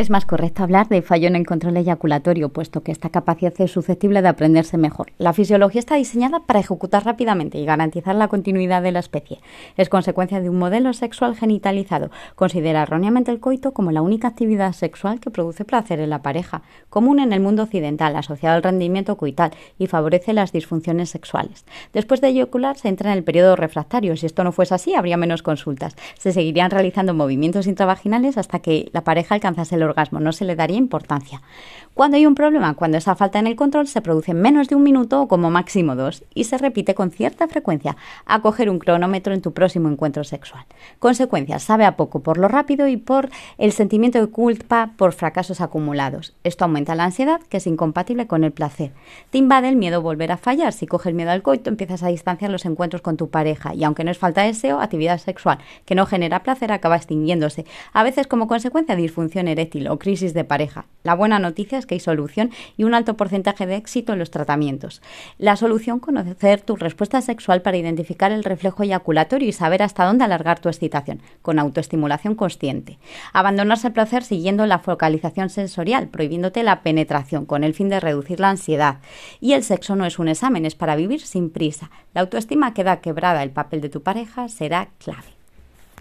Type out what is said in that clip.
Es más correcto hablar de fallo en el control eyaculatorio, puesto que esta capacidad es susceptible de aprenderse mejor. La fisiología está diseñada para ejecutar rápidamente y garantizar la continuidad de la especie. Es consecuencia de un modelo sexual genitalizado. Considera erróneamente el coito como la única actividad sexual que produce placer en la pareja, común en el mundo occidental, asociado al rendimiento coital y favorece las disfunciones sexuales. Después de eyacular se entra en el periodo refractario. Si esto no fuese así, habría menos consultas. Se seguirían realizando movimientos intravaginales hasta que la pareja alcanzase el orgasmo, no se le daría importancia. Cuando hay un problema, cuando esa falta en el control se produce en menos de un minuto o como máximo dos y se repite con cierta frecuencia, a coger un cronómetro en tu próximo encuentro sexual. Consecuencias, sabe a poco por lo rápido y por el sentimiento de culpa por fracasos acumulados. Esto aumenta la ansiedad, que es incompatible con el placer. Te invade el miedo a volver a fallar. Si coges miedo al coito, empiezas a distanciar los encuentros con tu pareja y aunque no es falta de deseo, actividad sexual que no genera placer acaba extinguiéndose, a veces como consecuencia disfunción eréctil o crisis de pareja. La buena noticia es que hay solución y un alto porcentaje de éxito en los tratamientos. La solución, conocer tu respuesta sexual para identificar el reflejo eyaculatorio y saber hasta dónde alargar tu excitación, con autoestimulación consciente. Abandonarse el placer siguiendo la focalización sensorial, prohibiéndote la penetración, con el fin de reducir la ansiedad. Y el sexo no es un examen, es para vivir sin prisa. La autoestima queda quebrada, el papel de tu pareja será clave.